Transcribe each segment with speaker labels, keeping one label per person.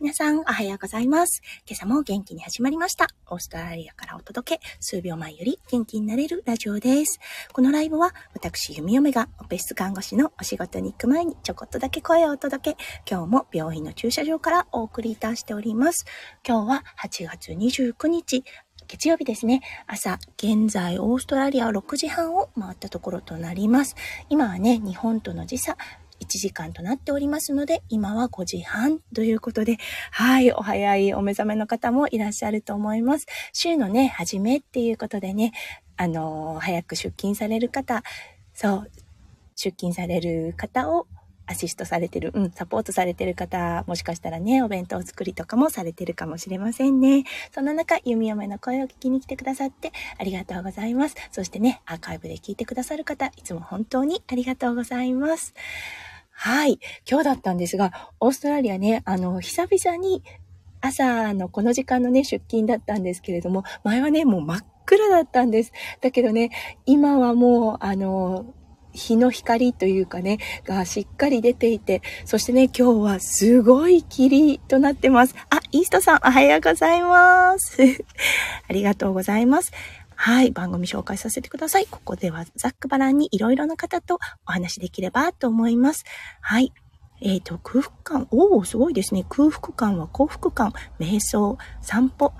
Speaker 1: 皆さん、おはようございます。今朝も元気に始まりました。オーストラリアからお届け、数秒前より元気になれるラジオです。このライブは、私、弓嫁がオペ室看護師のお仕事に行く前にちょこっとだけ声をお届け、今日も病院の駐車場からお送りいたしております。今日は8月29日、月曜日ですね。朝、現在、オーストラリアは6時半を回ったところとなります。今はね、日本との時差、1時間となっておりますので、今は5時半ということで、はい、お早いお目覚めの方もいらっしゃると思います。週のね、初めっていうことでね、あのー、早く出勤される方、そう、出勤される方をアシストされてる、うん、サポートされてる方、もしかしたらね、お弁当作りとかもされてるかもしれませんね。そんな中、弓嫁の声を聞きに来てくださってありがとうございます。そしてね、アーカイブで聞いてくださる方、いつも本当にありがとうございます。はい。今日だったんですが、オーストラリアね、あの、久々に朝のこの時間のね、出勤だったんですけれども、前はね、もう真っ暗だったんです。だけどね、今はもう、あの、日の光というかね、がしっかり出ていて、そしてね、今日はすごい霧となってます。あ、イーストさん、おはようございます。ありがとうございます。はい、番組紹介させてください。ここではざっくばらんにいろいろな方とお話できればと思います。はい。えっ、ー、と、空腹感。おお、すごいですね。空腹感は幸福感、瞑想、散歩。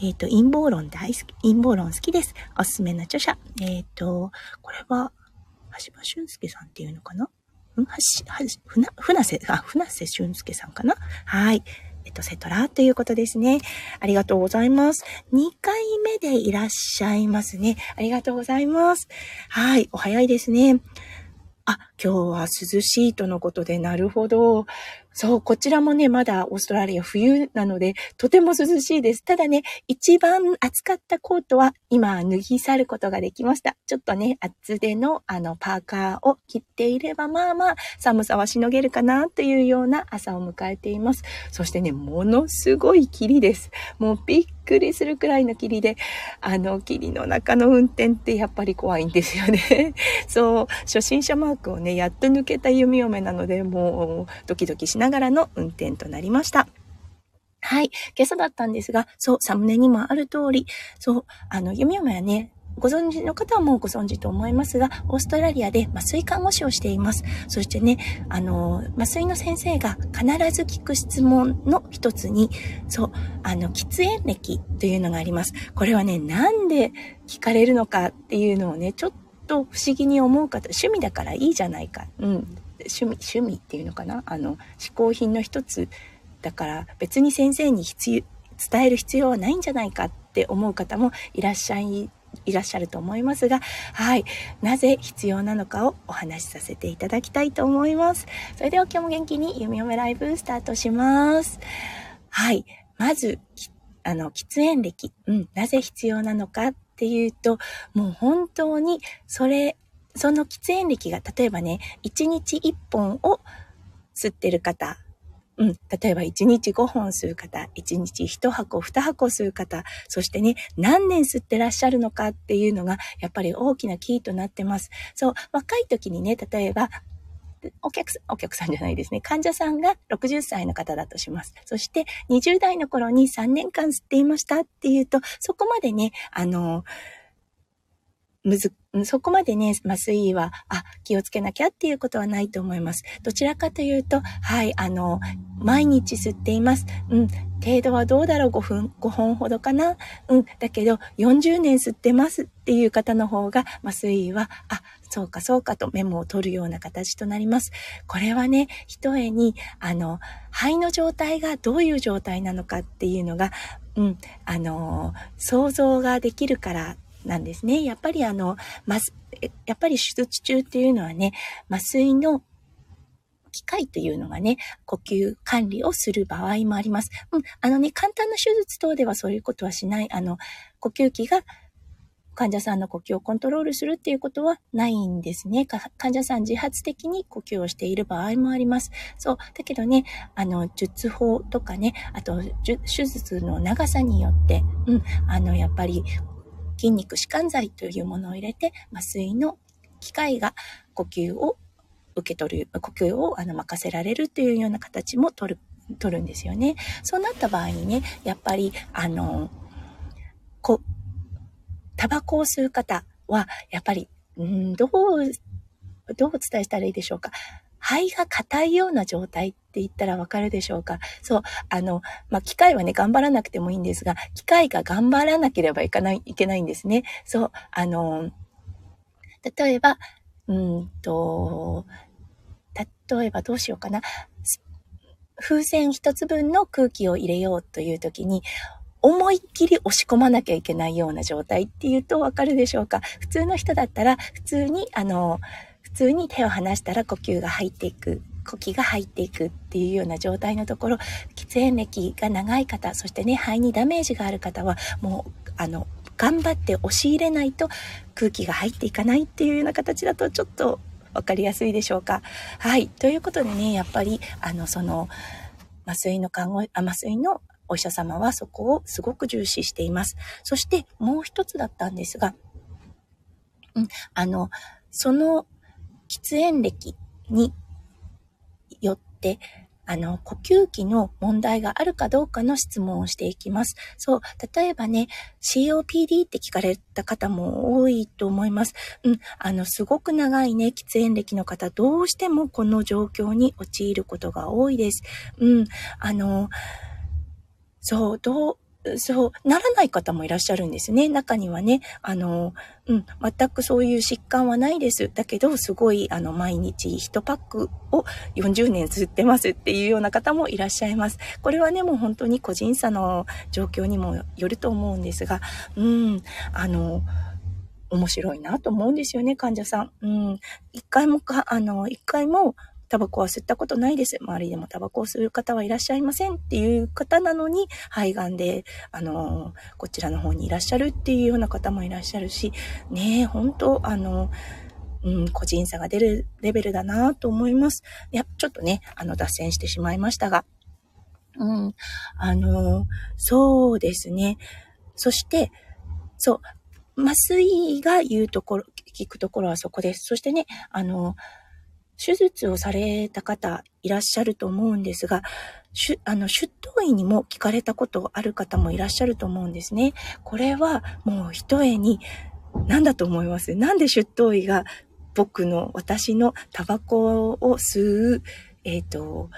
Speaker 1: えっ、ー、と、陰謀論大好き、陰謀論好きです。おすすめの著者。えっ、ー、と、これは、橋場俊介さんっていうのかな？うん？はし、はし、ふな、ふなせ、あ、ふなせ俊介さんかな？はい。えっとセトラということですね。ありがとうございます。2回目でいらっしゃいますね。ありがとうございます。はい、お早いですね。あ、今日は涼しいとのことで、なるほど。そう、こちらもね、まだオーストラリア冬なので、とても涼しいです。ただね、一番暑かったコートは今脱ぎ去ることができました。ちょっとね、厚手のあのパーカーを着ていれば、まあまあ寒さはしのげるかなというような朝を迎えています。そしてね、ものすごい霧です。もうびっくりするくらいの霧で、あの霧の中の運転ってやっぱり怖いんですよね。そう、初心者マークをね、やっと抜けた弓嫁なので、もうドキドキしながらながらの運転となりました。はい。今朝だったんですが、そう、サムネにもある通り、そう、あの、弓嫁はね、ご存知の方はもうご存知と思いますが、オーストラリアで麻酔看護師をしています。そしてね、あの、麻酔の先生が必ず聞く質問の一つに、そう、あの、喫煙歴というのがあります。これはね、なんで聞かれるのかっていうのをね、ちょっと不思議に思う方、趣味だからいいじゃないか。うん。趣味、趣味っていうのかな？あの、嗜好品の一つだから別に先生に必要、伝える必要はないんじゃないかって思う方もいらっしゃい、いらっしゃると思いますが、はい。なぜ必要なのかをお話しさせていただきたいと思います。それでは今日も元気に弓嫁ライブスタートします。はい。まず、あの、喫煙歴。うん。なぜ必要なのかっていうと、もう本当にそれその喫煙歴が、例えばね、1日1本を吸ってる方、うん。例えば1日5本吸う方、1日1箱、2箱吸う方、そしてね、何年吸ってらっしゃるのかっていうのが、やっぱり大きなキーとなってます。そう、若い時にね、例えば、お客さん、お客さんじゃないですね。患者さんが60歳の方だとします。そして20代の頃に3年間吸っていましたっていうと、そこまでね、あの、むず、そこまでね、麻酔は、あ、気をつけなきゃっていうことはないと思います。どちらかというと、はい、あの、毎日吸っています。うん、程度はどうだろう ?5 分、5本ほどかな？うん、だけど、40年吸ってますっていう方の方が、麻酔は、あ、そうかそうかとメモを取るような形となります。これはね、一重に、あの、肺の状態がどういう状態なのかっていうのが、うん、あの、想像ができるからなんですね。やっぱりあの、ま、やっぱり手術中っていうのはね、麻酔の機械というのがね、呼吸管理をする場合もあります。うん、あのね、簡単な手術等ではそういうことはしない。あの、呼吸器が患者さんの呼吸をコントロールするっていうことはないんですね。患者さん自発的に呼吸をしている場合もあります。そう。だけどね、あの、術法とかね、あと、手術の長さによって、うん、あの、やっぱり筋肉弛緩剤というものを入れて、麻酔の機械が呼吸を受け取る、呼吸をあの任せられるというような形も取る取るんですよね。そうなった場合にね、やっぱり、あの、こ、タバコを吸う方は、やっぱり、うん、どう、どうお伝えしたらいいでしょうか。肺が硬いような状態って言ったらわかるでしょうか？そう、あの、まあ、機械はね、頑張らなくてもいいんですが、機械が頑張らなければいかない、いけないんですね。そう、あの、例えば、うんと、例えばどうしようかな。風船一つ分の空気を入れようという時に、思いっきり押し込まなきゃいけないような状態っていうとわかるでしょうか？普通の人だったら、普通に、あの、普通に手を離したら呼吸が入っていく。呼吸が入っていくっていうような状態のところ、喫煙歴が長い方、そしてね、肺にダメージがある方は、もう、あの、頑張って押し入れないと空気が入っていかないっていうような形だとちょっと分かりやすいでしょうか。はい。ということでね、やっぱり、あの、その、麻酔の看護、あ麻酔のお医者様はそこをすごく重視しています。そしてもう一つだったんですが、うん、あの、その喫煙歴によって、あの、呼吸器の問題があるかどうかの質問をしていきます。そう、例えばね、COPD って聞かれた方も多いと思います。うん、あの、すごく長いね、喫煙歴の方、どうしてもこの状況に陥ることが多いです。うん、あの、そう、どう、そう、ならない方もいらっしゃるんですね。中にはね、あの、うん、全くそういう疾患はないです。だけど、すごい、あの、毎日1パックを40年吸ってますっていうような方もいらっしゃいます。これはね、もう本当に個人差の状況にもよると思うんですが、うん、あの、面白いなと思うんですよね、患者さん。うん。一回もか、あの、一回も、タバコは吸ったことないです。周りでもタバコを吸う方はいらっしゃいませんっていう方なのに、肺がんで、あの、こちらの方にいらっしゃるっていうような方もいらっしゃるし、ねえ、本当あの、うん、個人差が出るレベルだなと思います。いや、ちょっとね、あの、脱線してしまいましたが。うん、あの、そうですね。そして、そう、麻酔が言うところ、聞くところはそこです。そしてね、あの、手術をされた方いらっしゃると思うんですが、あの、出頭医にも聞かれたことある方もいらっしゃると思うんですね。これはもう一重に何だと思いますなんで出頭医が僕の、私のタバコを吸う、えっ、ー、と、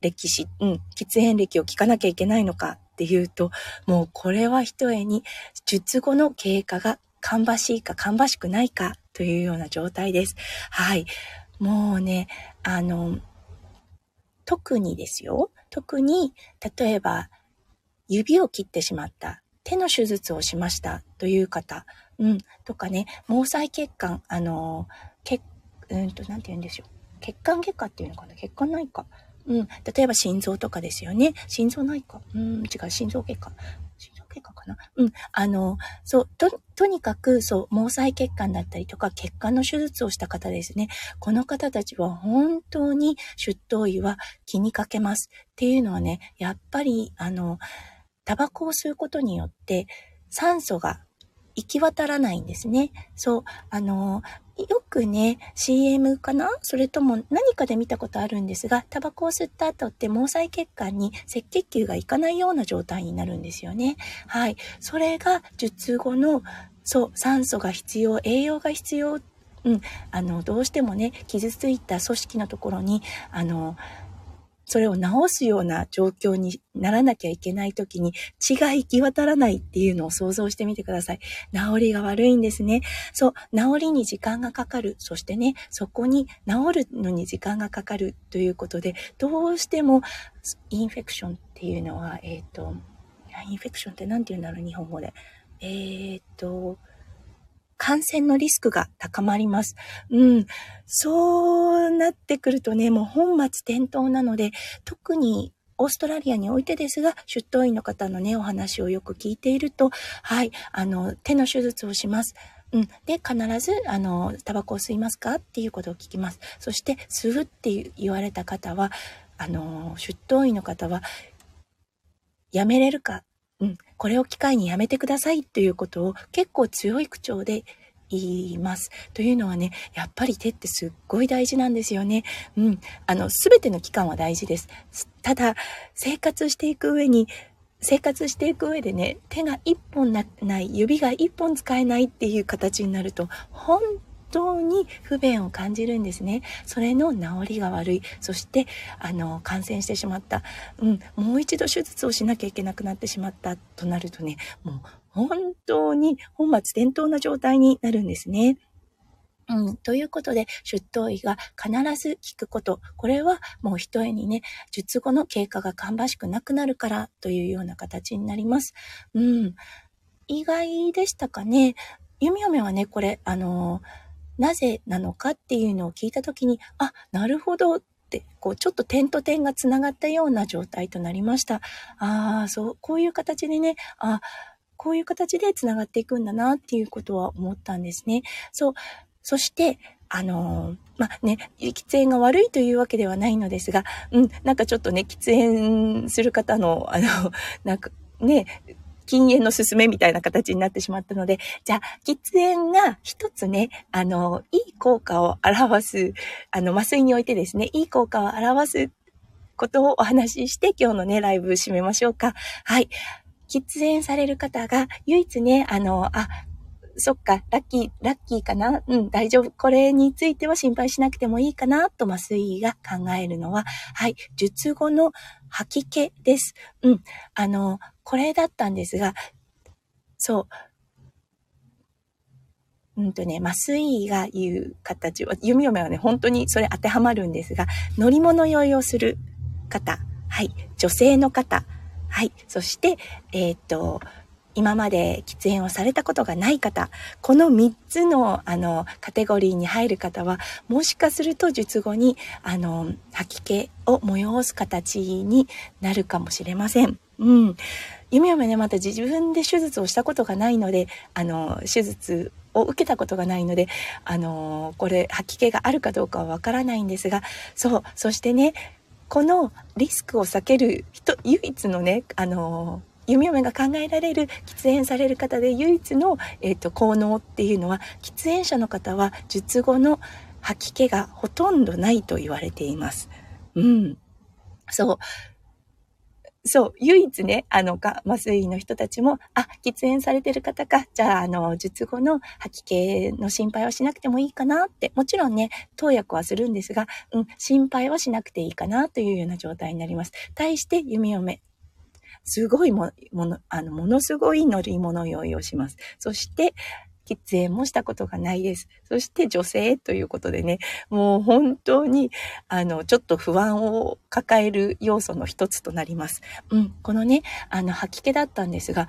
Speaker 1: 歴史、うん、喫煙歴を聞かなきゃいけないのかっていうと、もうこれは一重に術後の経過が芳しいか芳しくないかというような状態です。はい。もうね、あの、特にですよ。特に、例えば、指を切ってしまった。手の手術をしましたという方、うん、とかね、毛細血管、あの、血、うんと、なんて言うんでしょう。血管外科っていうのかな血管内科。うん、例えば心臓とかですよね。心臓内科。うん、違う、心臓外科。経過かなうん。あの、そう、と、とにかく、そう、毛細血管だったりとか、血管の手術をした方ですね。この方たちは本当に出頭医は気にかけます。っていうのはね、やっぱり、あの、タバコを吸うことによって、酸素が行き渡らないんですね。そう、あの、よくね、CM かな？それとも何かで見たことあるんですが、タバコを吸った後って毛細血管に赤血球がいかないような状態になるんですよね。はい。それが術後の、そう、酸素が必要、栄養が必要うん、あの、どうしてもね、傷ついた組織のところに、あの、それを治すような状況にならなきゃいけない時に血が行き渡らないっていうのを想像してみてください。治りが悪いんですね。そう、治りに時間がかかる。そしてね、そこに治るのに時間がかかるということで、どうしてもインフェクションっていうのは、えっ、ー、と、インフェクションって何て言うんだろう、日本語で。えっ、ー、と、感染のリスクが高まります。うん。そうなってくるとね、もう本末転倒なので、特にオーストラリアにおいてですが、出頭医の方のね、お話をよく聞いていると、はい、あの、手の手術をします。うん。で、必ず、あの、タバコを吸いますか？っていうことを聞きます。そして、吸うって言われた方は、あの、出頭医の方は、やめれるか？うん、これを機会にやめてくださいということを結構強い口調で言います。というのはね、やっぱり手ってすっごい大事なんですよね。うん。あの、すべての期間は大事です。ただ、生活していく上に、生活していく上でね、手が一本なない、指が一本使えないっていう形になると、本当に不便を感じるんですね。それの治りが悪い。そして、あの、感染してしまった。うん、もう一度手術をしなきゃいけなくなってしまったとなるとね、もう本当に本末転倒な状態になるんですね。うん、ということで、出頭医が必ず聞くこと。これはもう一重にね、術後の経過が芳しくなくなるからというような形になります。うん。意外でしたかね。弓嫁はね、これ、あのーなぜなのかっていうのを聞いたときに、あ、なるほどって、こう、ちょっと点と点がつながったような状態となりました。ああ、そう、こういう形でね、あこういう形でつながっていくんだなっていうことは思ったんですね。そう。そして、あのー、まあ、ね、喫煙が悪いというわけではないのですが、うん、なんかちょっとね、喫煙する方の、あの、なんか、ね、禁煙の勧めみたいな形になってしまったので、じゃあ、喫煙が一つね、あの、いい効果を表す、あの、麻酔においてですね、いい効果を表すことをお話しして、今日のね、ライブ締めましょうか。はい。喫煙される方が、唯一ね、あの、あ、そっか、ラッキー、ラッキーかな？うん、大丈夫。これについては心配しなくてもいいかなと麻酔が考えるのは、はい、術後の吐き気です。うん、あの、これだったんですが、そう、うんとね、麻酔が言う形は、弓嫁はね、本当にそれ当てはまるんですが、乗り物酔いをする方、はい、女性の方、はい、そして、えっ、と、今まで喫煙をされたことがない方、この3つの、あの、カテゴリーに入る方は、もしかすると術後に、あの、吐き気を催す形になるかもしれません。うん。夢嫁ね、また自分で手術をしたことがないので、あの、手術を受けたことがないので、あの、これ、吐き気があるかどうかはわからないんですが、そう、そしてね、このリスクを避ける人、唯一のね、あの、弓嫁が考えられる喫煙される方で唯一の、えーと、効能っていうのは喫煙者の方は術後の吐き気がほとんどないと言われています。うん。そう。そう、唯一ね、あの、が、麻酔の人たちも、あ、喫煙されてる方か、じゃあ、あの、術後の吐き気の心配はしなくてもいいかなって、もちろんね、投薬はするんですが、うん、心配はしなくていいかなというような状態になります。対して、弓嫁、すごいも、もの、あの、ものすごい乗り物用意をします。そして、喫煙もしたことがないです。そして女性ということでね、もう本当に、あの、ちょっと不安を抱える要素の一つとなります。うん、このね、あの、吐き気だったんですが、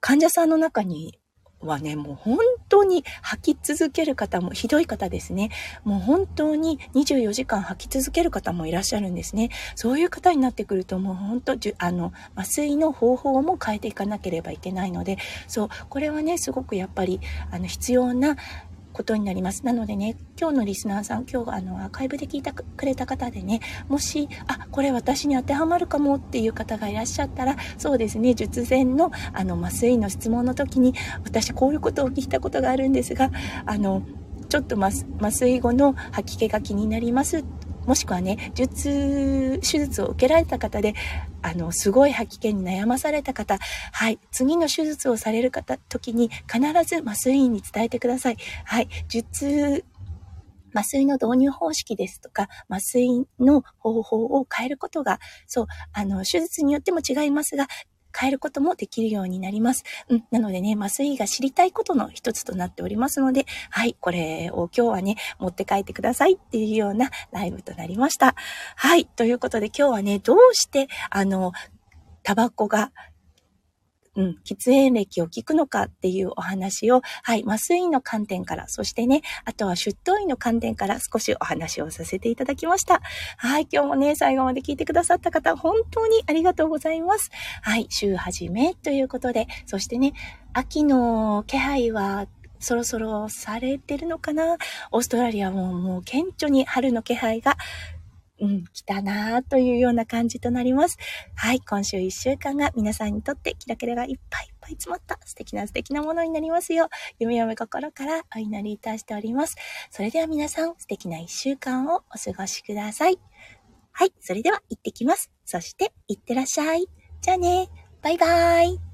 Speaker 1: 患者さんの中にはね、もう本当に吐き続ける方も、ひどい方ですね。もう本当に24時間吐き続ける方もいらっしゃるんですね。そういう方になってくると、もう本当、あの、麻酔の方法も変えていかなければいけないので、そう、これはね、すごくやっぱり、あの、必要なことになります。なのでね、今日のリスナーさん、今日あのアーカイブで聞いてくれた方でね、もし、あ、これ私に当てはまるかもっていう方がいらっしゃったら、そうですね、術前のあの麻酔の質問の時に、私こういうことを聞いたことがあるんですが、あの、ちょっと麻酔後の吐き気が気になりますもしくはね、術、手術を受けられた方で、あの、すごい吐き気に悩まされた方、はい、次の手術をされる方、時に必ず麻酔院に伝えてください。はい、術、麻酔の導入方式ですとか、麻酔の方法を変えることが、そう、あの、手術によっても違いますが、変えることもできるようになります。うん。なのでね、麻酔が知りたいことの一つとなっておりますので、はい、これを今日はね、持って帰ってくださいっていうようなライブとなりました。はい。ということで今日はね、どうして、あの、タバコがうん、喫煙歴を聞くのかっていうお話を、はい、麻酔の観点から、そしてね、あとは出頭医の観点から少しお話をさせていただきました。はい、今日もね、最後まで聞いてくださった方、本当にありがとうございます。はい、週始めということで、そしてね、秋の気配はそろそろされてるのかな？オーストラリアももう顕著に春の気配がうん、来たなぁというような感じとなります。はい、今週1週間が皆さんにとってキラキラがいっぱいいっぱい詰まった素敵な素敵なものになりますよう、夢嫁心からお祈りいたしております。それでは皆さん素敵な1週間をお過ごしください。はい、それでは行ってきます。そして、行ってらっしゃい。じゃあね、バイバーイ。